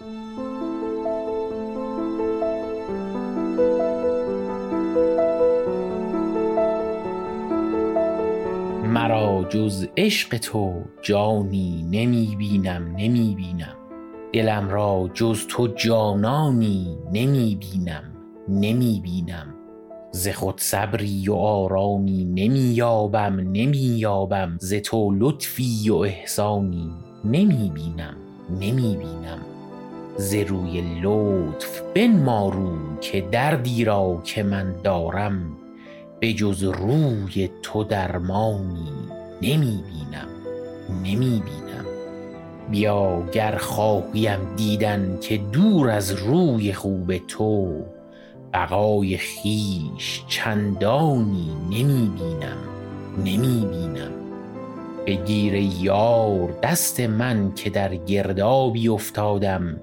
مرا جز عشق تو جانی نمی بینم نمی بینم دلم را جز تو جانانی نمی بینم نمی بینم ز خود صبری و آرامی نمی یابم نمی یابم ز تو لطفی و احسانی نمی بینم نمی بینم ز روی لطف بنما رو که دردی را که من دارم به جز روی تو درمانی نمی بینم نمی بینم بیا گر خواهیم دیدن که دور از روی خوب تو بقای خویش چندانی نمی بینم نمی بینم بگیر یار دست من که در گردابی افتادم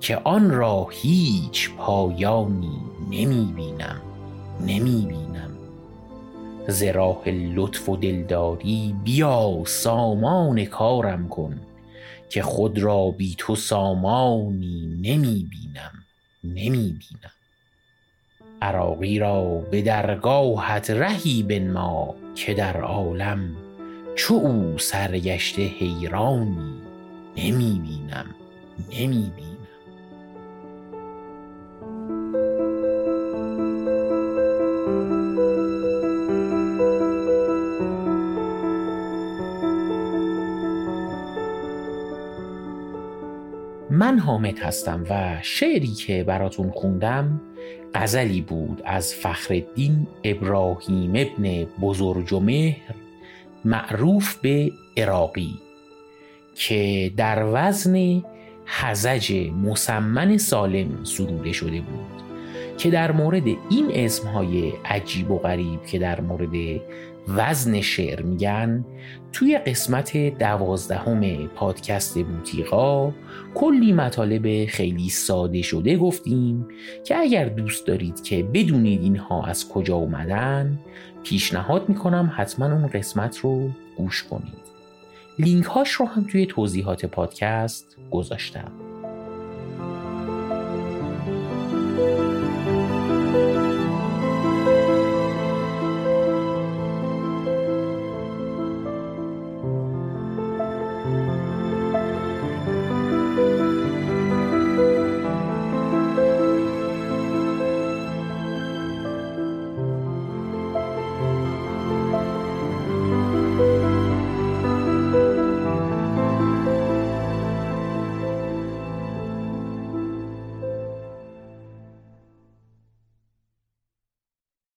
که آن را هیچ پایانی نمی بینم نمی بینم. ز راه لطف و دلداری بیا سامان کارم کن که خود را بی تو سامانی نمی بینم نمی بینم. عراقی را به درگاهت رهی بنما که در عالم چو او سرگشته حیرانی نمی بینم نمی بینم. من حامد هستم و شعری که براتون خوندم غزلی بود از فخرالدین ابراهیم ابن بزرجمهر معروف به عراقی که در وزن حزج مسمن سالم سروده شده بود که در مورد این اسمهای عجیب و غریب که در مورد وزن شعر میگن. توی قسمت دوازدهم پادکست بوتیقا کلی مطالب خیلی ساده شده گفتیم که اگر دوست دارید که بدونید اینها از کجا اومدن پیشنهاد می‌کنم حتما اون قسمت رو گوش کنید. لینک هاش رو هم توی توضیحات پادکست گذاشتم.